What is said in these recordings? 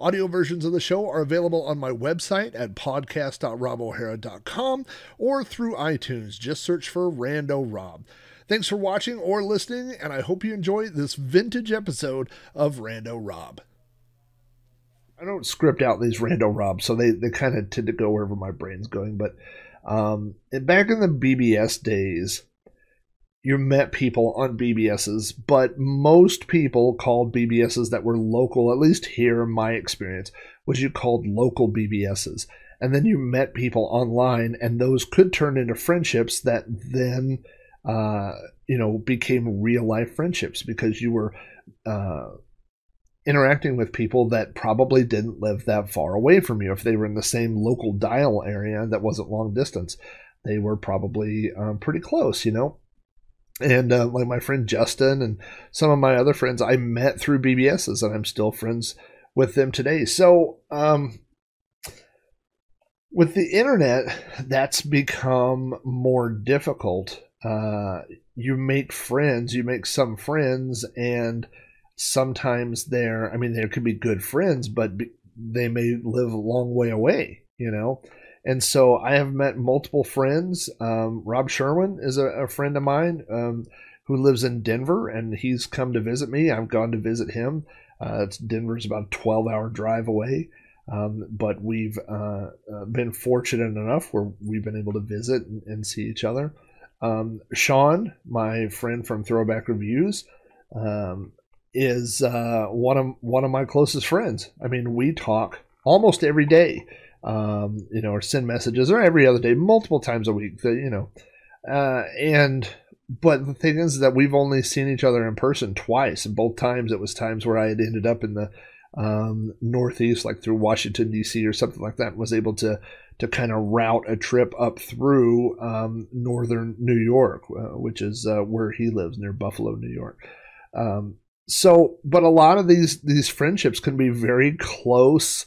Audio versions of the show are available on my website at podcast.robohara.com or through iTunes. Just search for Rando Rob. Thanks for watching or listening, and I hope you enjoy this vintage episode of Rando Rob. I don't script out these Rando Rob, so they, they kind of tend to go wherever my brain's going. But um, back in the BBS days, you met people on BBSs, but most people called BBSs that were local, at least here in my experience, was you called local BBSs. And then you met people online, and those could turn into friendships that then, uh, you know, became real life friendships because you were uh, interacting with people that probably didn't live that far away from you. If they were in the same local dial area that wasn't long distance, they were probably um, pretty close, you know and uh, like my friend Justin and some of my other friends I met through BBSs, and I'm still friends with them today. So, um, with the internet, that's become more difficult. Uh, you make friends, you make some friends, and sometimes they're, I mean, there could be good friends, but be, they may live a long way away, you know. And so I have met multiple friends. Um, Rob Sherwin is a, a friend of mine um, who lives in Denver, and he's come to visit me. I've gone to visit him. Uh, Denver's about a 12 hour drive away. Um, but we've uh, uh, been fortunate enough where we've been able to visit and, and see each other. Um, Sean, my friend from Throwback Reviews, um, is uh, one of one of my closest friends. I mean, we talk almost every day um, you know, or send messages or every other day, multiple times a week. That you know, uh, and but the thing is that we've only seen each other in person twice, and both times it was times where I had ended up in the um, Northeast, like through Washington D.C. or something like that, and was able to to kind of route a trip up through um, northern New York, uh, which is uh, where he lives near Buffalo, New York. Um, so, but a lot of these these friendships can be very close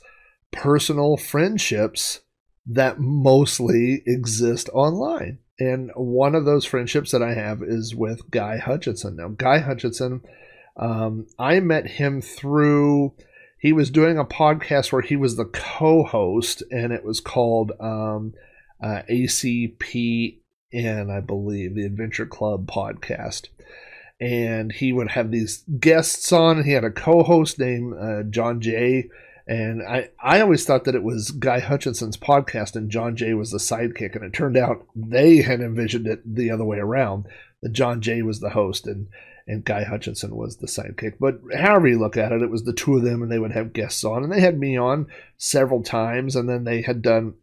personal friendships that mostly exist online. And one of those friendships that I have is with Guy Hutchinson. Now, Guy Hutchinson, um, I met him through, he was doing a podcast where he was the co host, and it was called um, uh, ACPN, I believe, the Adventure Club podcast. And he would have these guests on. He had a co host named uh, John Jay and I, I always thought that it was Guy Hutchinson's podcast and John Jay was the sidekick. And it turned out they had envisioned it the other way around. That John Jay was the host and, and Guy Hutchinson was the sidekick. But however you look at it, it was the two of them and they would have guests on. And they had me on several times. And then they had done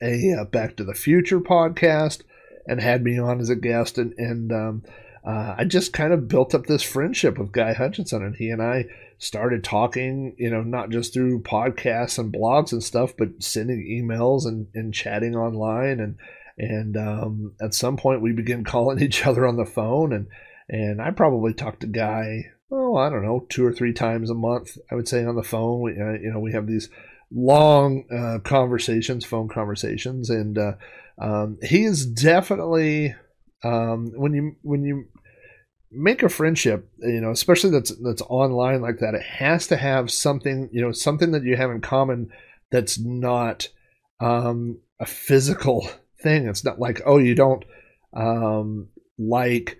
a uh, Back to the Future podcast and had me on as a guest. And, and um, uh, I just kind of built up this friendship with Guy Hutchinson. And he and I started talking, you know, not just through podcasts and blogs and stuff, but sending emails and, and chatting online. And, and um, at some point we began calling each other on the phone. And, and I probably talked to Guy, oh, I don't know, two or three times a month, I would say on the phone. We, uh, you know, we have these long uh, conversations, phone conversations. And uh, um, he is definitely, um, when you, when you, make a friendship you know especially that's that's online like that it has to have something you know something that you have in common that's not um, a physical thing. It's not like oh you don't um, like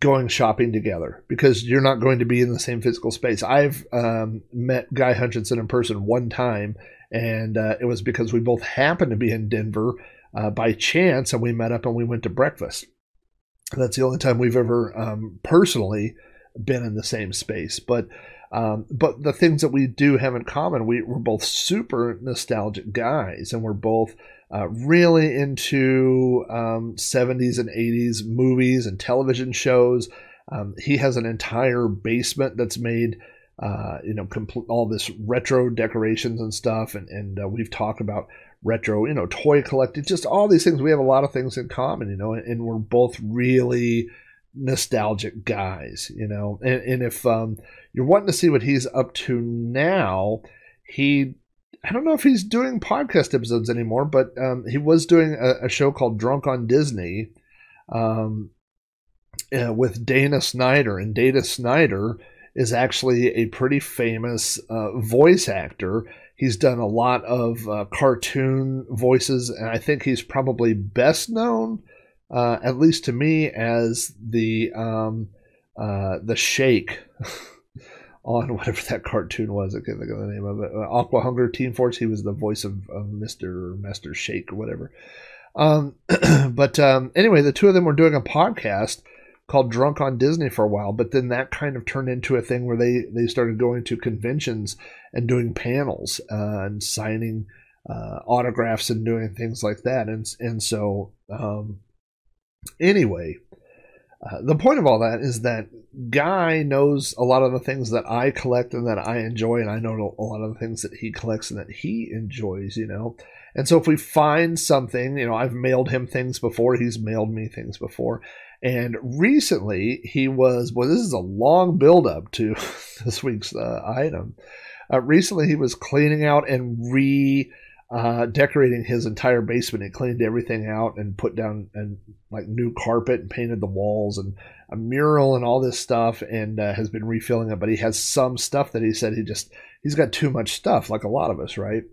going shopping together because you're not going to be in the same physical space. I've um, met guy hutchinson in person one time and uh, it was because we both happened to be in denver uh, by chance and we met up and we went to breakfast that's the only time we've ever um, personally been in the same space. But um, but the things that we do have in common, we, we're both super nostalgic guys, and we're both uh, really into um, 70s and 80s movies and television shows. Um, he has an entire basement that's made, uh, you know, complete all this retro decorations and stuff, and and uh, we've talked about retro, you know, toy collecting, just all these things. We have a lot of things in common, you know, and we're both really nostalgic guys, you know. And, and if um, you're wanting to see what he's up to now, he I don't know if he's doing podcast episodes anymore, but um, he was doing a, a, show called Drunk on Disney um, uh, with Dana Snyder, and Dana Snyder is actually a pretty famous uh, voice actor. He's done a lot of uh, cartoon voices, and I think he's probably best known, uh, at least to me, as the um, uh, the Shake on whatever that cartoon was. I can't think of the name of it. Uh, Aqua Hunger Team Force. He was the voice of, of Mister Master Shake or whatever. Um, but um, anyway, the two of them were doing a podcast called Drunk on Disney for a while, but then that kind of turned into a thing where they they started going to conventions and doing panels uh, and signing uh, autographs and doing things like that. And and so um, anyway, uh, the point of all that is that Guy knows a lot of the things that I collect and that I enjoy, and I know a lot of the things that he collects and that he enjoys, you know. And so if we find something, you know, I've mailed him things before, he's mailed me things before. And recently he was, well, this is a long build up to this week's uh, item. Uh, recently he was cleaning out and re uh, decorating his entire basement. He cleaned everything out and put down and like new carpet and painted the walls and a mural and all this stuff and uh, has been refilling it. But he has some stuff that he said he just he's got too much stuff, like a lot of us, right?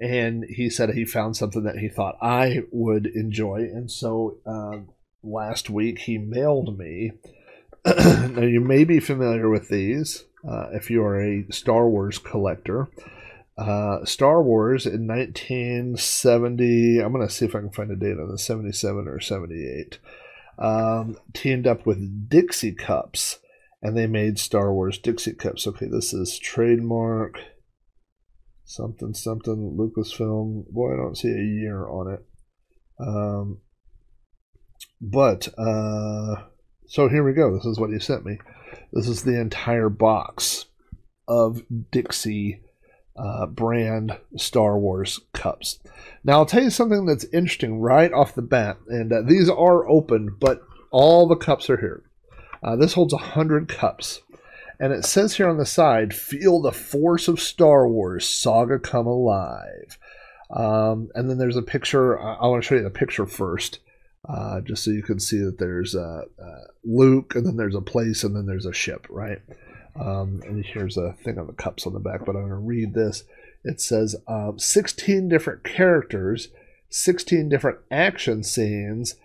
And he said he found something that he thought I would enjoy, and so uh, last week he mailed me. now you may be familiar with these uh, if you are a Star Wars collector. Uh, Star Wars in 1970. I'm going to see if I can find a date on the 77 or 78. Um, teamed up with Dixie Cups, and they made Star Wars Dixie Cups. Okay, this is trademark something something Lucasfilm. Boy, I don't see a year on it. Um, but uh, so here we go. This is what you sent me. This is the entire box of Dixie uh, brand Star Wars cups. Now, I'll tell you something that's interesting right off the bat, and uh, these are open, but all the cups are here. Uh, this holds 100 cups. And it says here on the side, feel the force of Star Wars, saga come alive. Um, and then there's a picture. I, I want to show you the picture first, uh, just so you can see that there's a, uh, Luke, and then there's a place, and then there's a ship, right? Um, and here's a thing on the cups on the back, but I'm going to read this. It says um, 16 different characters, 16 different action scenes,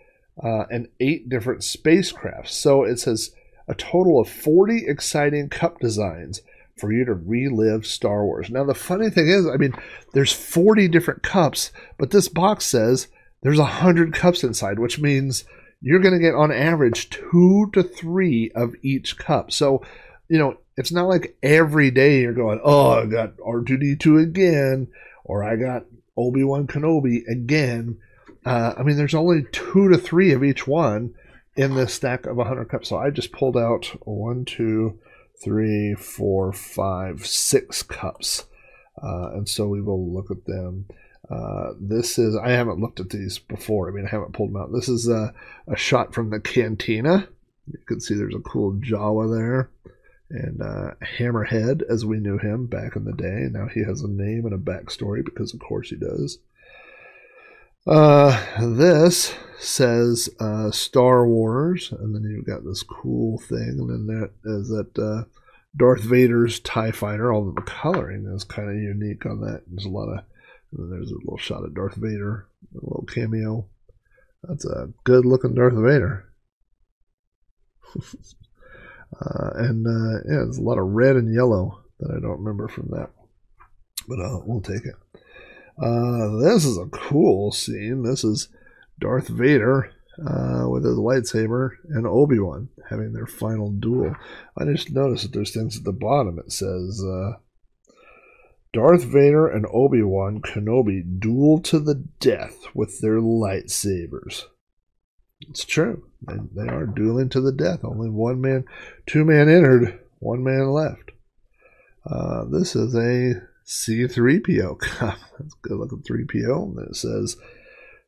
uh, and eight different spacecrafts. So it says a total of 40 exciting cup designs for you to relive Star Wars. Now, the funny thing is, I mean, there's 40 different cups, but this box says there's 100 cups inside, which means you're going to get on average two to three of each cup. So you know, it's not like every day you're going, oh, I got R2D2 again, or I got Obi Wan Kenobi again. Uh, I mean, there's only two to three of each one in this stack of 100 cups. So I just pulled out one, two, three, four, five, six cups. Uh, and so we will look at them. Uh, this is, I haven't looked at these before. I mean, I haven't pulled them out. This is a, a shot from the cantina. You can see there's a cool Jawa there and uh, Hammerhead, as we knew him back in the day. Now he has a name and a backstory because, of course, he does. Uh, this says uh, Star Wars, and then you've got this cool thing, and then that is that uh, Darth Vader's Tie Fighter. Although the coloring is kind of unique on that. There's a lot of. There's a little shot of Darth Vader, a little cameo. That's a good looking Darth Vader. Uh, and uh, yeah, there's a lot of red and yellow that I don't remember from that. But uh, we'll take it. Uh, this is a cool scene. This is Darth Vader uh, with his lightsaber and Obi Wan having their final duel. I just noticed that there's things at the bottom. It says uh, Darth Vader and Obi Wan Kenobi duel to the death with their lightsabers. It's true. They, they are dueling to the death. Only one man, two man entered, one man left. Uh, this is a C3PO cup. That's good looking 3PO. And it says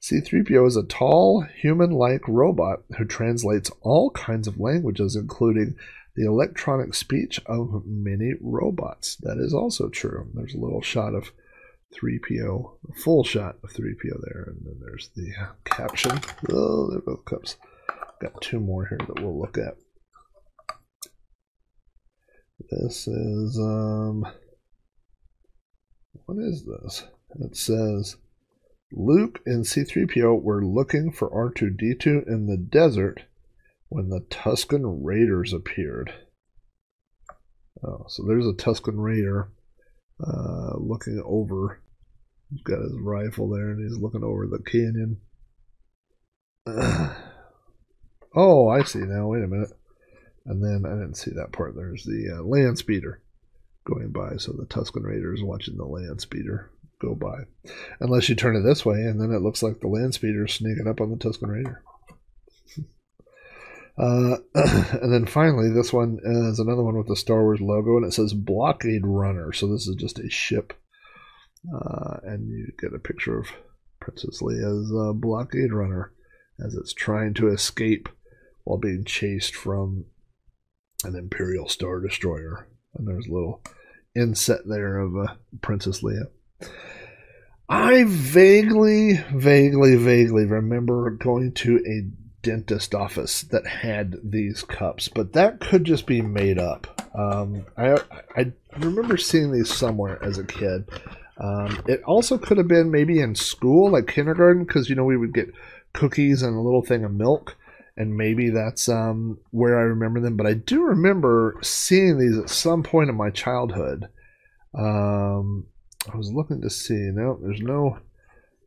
C3PO is a tall, human like robot who translates all kinds of languages, including the electronic speech of many robots. That is also true. There's a little shot of 3PO, a full shot of 3PO there, and then there's the caption. Oh, there both cups. Got two more here that we'll look at. This is um what is this? It says Luke and C3PO were looking for R2D2 in the desert when the Tusken Raiders appeared. Oh, so there's a Tusken Raider uh, looking over. He's got his rifle there and he's looking over the canyon. oh, I see now. Wait a minute. And then I didn't see that part. There's the uh, land speeder going by. So the Tusken Raiders watching the land speeder go by. Unless you turn it this way, and then it looks like the land speeder is sneaking up on the Tusken Raider. Uh, and then finally, this one is another one with the Star Wars logo, and it says Blockade Runner. So this is just a ship, uh, and you get a picture of Princess Leia's uh, Blockade Runner as it's trying to escape while being chased from an Imperial Star Destroyer. And there's a little inset there of uh, Princess Leia. I vaguely, vaguely, vaguely remember going to a dentist office that had these cups, but that could just be made up. Um, I I remember seeing these somewhere as a kid. Um, it also could have been maybe in school, like kindergarten, because you know we would get cookies and a little thing of milk, and maybe that's um, where I remember them. But I do remember seeing these at some point in my childhood. Um, I was looking to see. No, there's no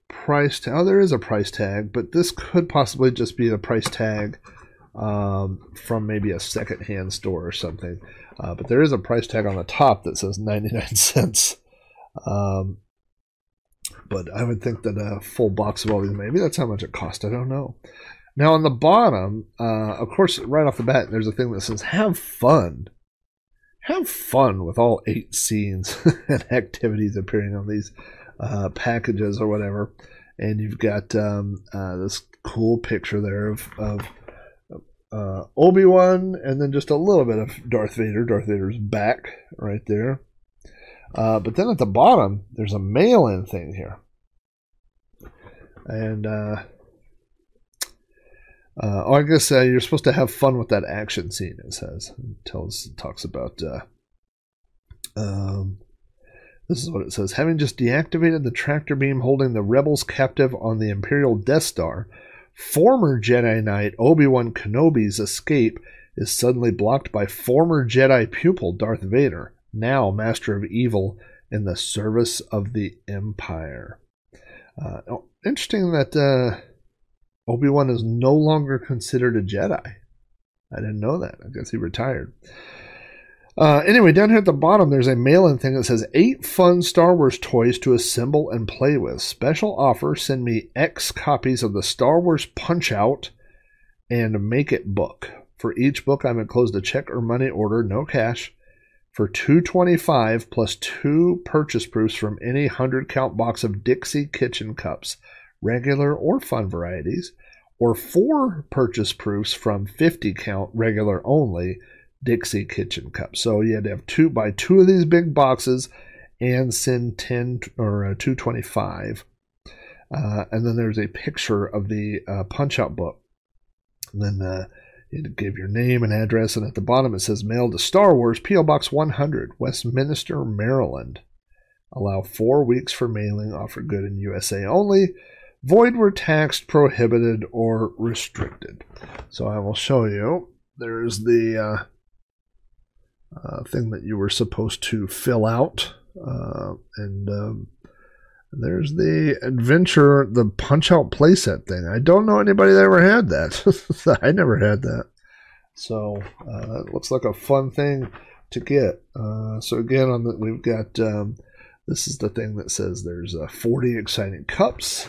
price tag. Oh, there is a price tag, but this could possibly just be a price tag um, from maybe a secondhand store or something. Uh, but there is a price tag on the top that says 99 cents. Um, but I would think that a full box of all these, maybe that's how much it cost. I don't know. Now on the bottom, uh, of course, right off the bat, there's a thing that says "Have fun." Have fun with all eight scenes and activities appearing on these uh, packages or whatever, and you've got um, uh, this cool picture there of, of uh, Obi Wan, and then just a little bit of Darth Vader. Darth Vader's back right there. Uh, but then at the bottom, there's a mail-in thing here, and uh, uh, I guess uh, you're supposed to have fun with that action scene. It says, it tells, talks about uh, um, this is what it says. Having just deactivated the tractor beam holding the rebels captive on the Imperial Death Star, former Jedi Knight Obi Wan Kenobi's escape is suddenly blocked by former Jedi pupil Darth Vader, now Master of Evil in the service of the Empire. Uh, oh, interesting that uh, Obi Wan is no longer considered a Jedi. I didn't know that. I guess he retired. Uh, anyway, down here at the bottom, there's a mail-in thing that says eight fun Star Wars toys to assemble and play with. Special offer: send me X copies of the Star Wars Punch Out and Make It book. For each book, I'm enclosed a check or money order, no cash, for two twenty-five plus two purchase proofs from any hundred count box of Dixie kitchen cups, regular or fun varieties, or four purchase proofs from fifty count regular only Dixie kitchen cup. So you had to have two buy two of these big boxes and send 10 or uh, 225. Uh, and then there's a picture of the uh, punch out book. And then uh, you give your name and address, and at the bottom it says mail to Star Wars, P.O. Box 100, Westminster, Maryland. Allow four weeks for mailing, offer good in USA only. Void where taxed, prohibited, or restricted. So I will show you. There's the uh, thing that you were supposed to fill out. Uh, and um, there's the adventure, the punch out playset thing. I don't know anybody that ever had that. I never had that. So uh, it looks like a fun thing to get. Uh, so again, on the, we've got um, this is the thing that says there's uh, 40 exciting cups.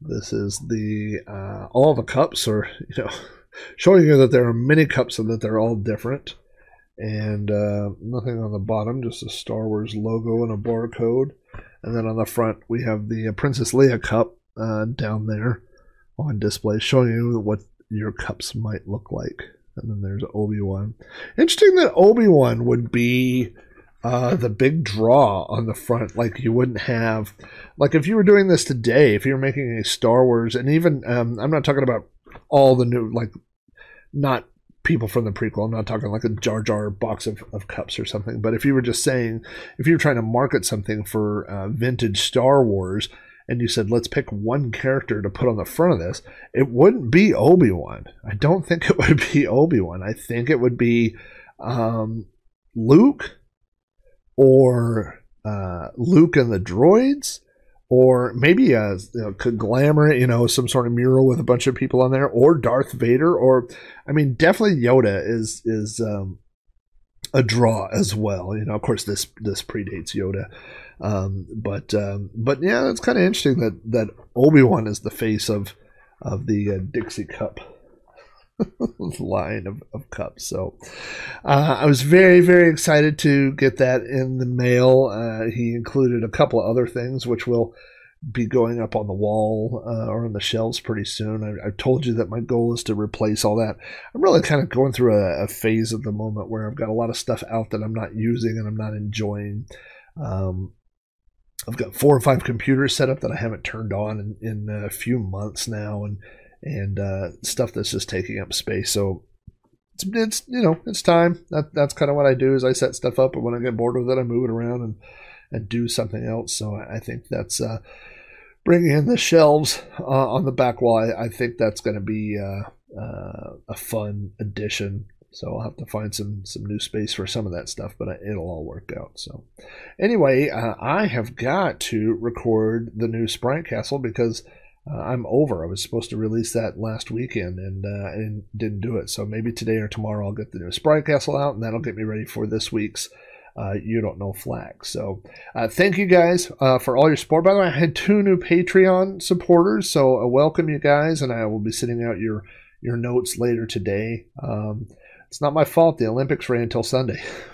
This is the uh, all the cups are you know showing you that there are many cups and that they're all different. And uh, nothing on the bottom, just a Star Wars logo and a barcode. And then on the front, we have the uh, Princess Leia cup uh, down there on display, showing you what your cups might look like. And then there's Obi Wan. Interesting that Obi Wan would be uh, the big draw on the front. Like you wouldn't have, like if you were doing this today, if you were making a Star Wars, and even um, I'm not talking about all the new, like not people from the prequel. I'm not talking like a Jar Jar box of, of cups or something. But if you were just saying, if you were trying to market something for uh, vintage Star Wars, and you said, let's pick one character to put on the front of this, it wouldn't be Obi Wan. I don't think it would be Obi Wan. I think it would be um, Luke or uh, Luke and the droids, or maybe a, a conglomerate, you know, some sort of mural with a bunch of people on there, or Darth Vader, or I mean, definitely Yoda is is um, a draw as well. You know, of course, this this predates Yoda, um, but um, but yeah, it's kind of interesting that that Obi Wan is the face of of the uh, Dixie Cup line of, of cups. So uh, I was very, very excited to get that in the mail. Uh, he included a couple of other things, which will be going up on the wall uh, or on the shelves pretty soon. I, have told you that my goal is to replace all that. I'm really kind of going through a, a, phase at the moment where I've got a lot of stuff out that I'm not using and I'm not enjoying. Um, I've got four or five computers set up that I haven't turned on in, in a few months now, and and uh, stuff that's just taking up space. So it's, it's you know it's time. That that's kind of what I do is I set stuff up, and when I get bored with it, I move it around and and do something else. So I think that's uh, bringing in the shelves uh, on the back wall. I, I think that's going to be uh, uh, a fun addition. So I'll have to find some some new space for some of that stuff, but it'll all work out. So anyway, uh, I have got to record the new Sprite Castle because uh, I'm over. I was supposed to release that last weekend and uh, and didn't do it. So maybe today or tomorrow I'll get the new Sprite Castle out, and that'll get me ready for this week's. Uh, you don't know Flack. So, uh, thank you guys uh, for all your support. By the way, I had two new Patreon supporters, so I welcome you guys, and I will be sending out your your notes later today. Um, it's not my fault. The Olympics ran until Sunday.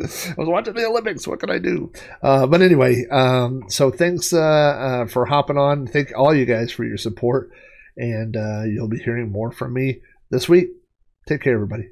I was watching the Olympics. What can I do? Uh, but anyway, um, so thanks uh, uh, for hopping on. Thank all you guys for your support, and uh, you'll be hearing more from me this week. Take care, everybody.